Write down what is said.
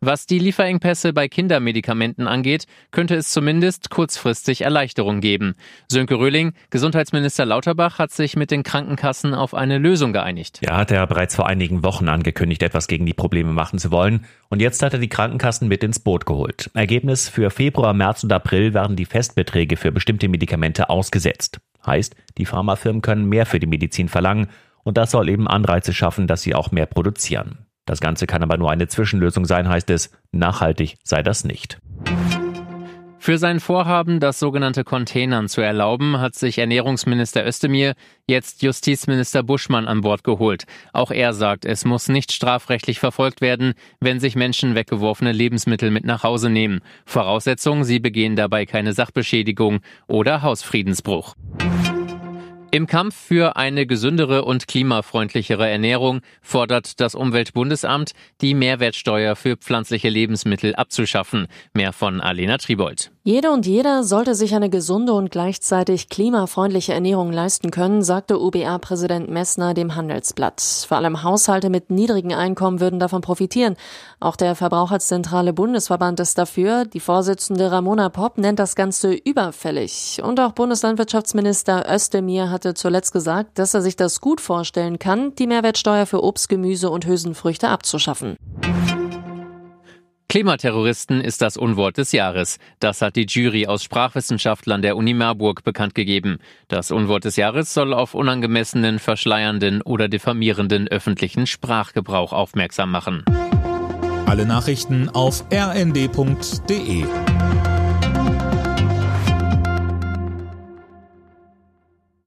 Was die Lieferengpässe bei Kindermedikamenten angeht, könnte es zumindest kurzfristig Erleichterung geben. Sönke Röhling, Gesundheitsminister Lauterbach, hat sich mit den Krankenkassen auf eine Lösung geeinigt. Ja, hat er bereits vor einigen Wochen angekündigt, etwas gegen die Probleme machen zu wollen. Und jetzt hat er die Krankenkassen mit ins Boot geholt. Ergebnis für Februar, März und April werden die Festbeträge für bestimmte Medikamente ausgesetzt. Heißt, die Pharmafirmen können mehr für die Medizin verlangen und das soll eben Anreize schaffen, dass sie auch mehr produzieren. Das Ganze kann aber nur eine Zwischenlösung sein, heißt es. Nachhaltig sei das nicht. Für sein Vorhaben, das sogenannte Containern zu erlauben, hat sich Ernährungsminister Özdemir jetzt Justizminister Buschmann an Bord geholt. Auch er sagt, es muss nicht strafrechtlich verfolgt werden, wenn sich Menschen weggeworfene Lebensmittel mit nach Hause nehmen. Voraussetzung, sie begehen dabei keine Sachbeschädigung oder Hausfriedensbruch. Im Kampf für eine gesündere und klimafreundlichere Ernährung fordert das Umweltbundesamt, die Mehrwertsteuer für pflanzliche Lebensmittel abzuschaffen. Mehr von Alena Tribold. Jede und jeder sollte sich eine gesunde und gleichzeitig klimafreundliche Ernährung leisten können, sagte UBA-Präsident Messner dem Handelsblatt. Vor allem Haushalte mit niedrigen Einkommen würden davon profitieren. Auch der Verbraucherzentrale Bundesverband ist dafür. Die Vorsitzende Ramona Popp nennt das Ganze überfällig. Und auch Bundeslandwirtschaftsminister Özdemir hatte zuletzt gesagt, dass er sich das gut vorstellen kann, die Mehrwertsteuer für Obst, Gemüse und Hülsenfrüchte abzuschaffen. Klimaterroristen ist das Unwort des Jahres. Das hat die Jury aus Sprachwissenschaftlern der Uni Marburg bekannt gegeben. Das Unwort des Jahres soll auf unangemessenen, verschleiernden oder diffamierenden öffentlichen Sprachgebrauch aufmerksam machen. Alle Nachrichten auf rnd.de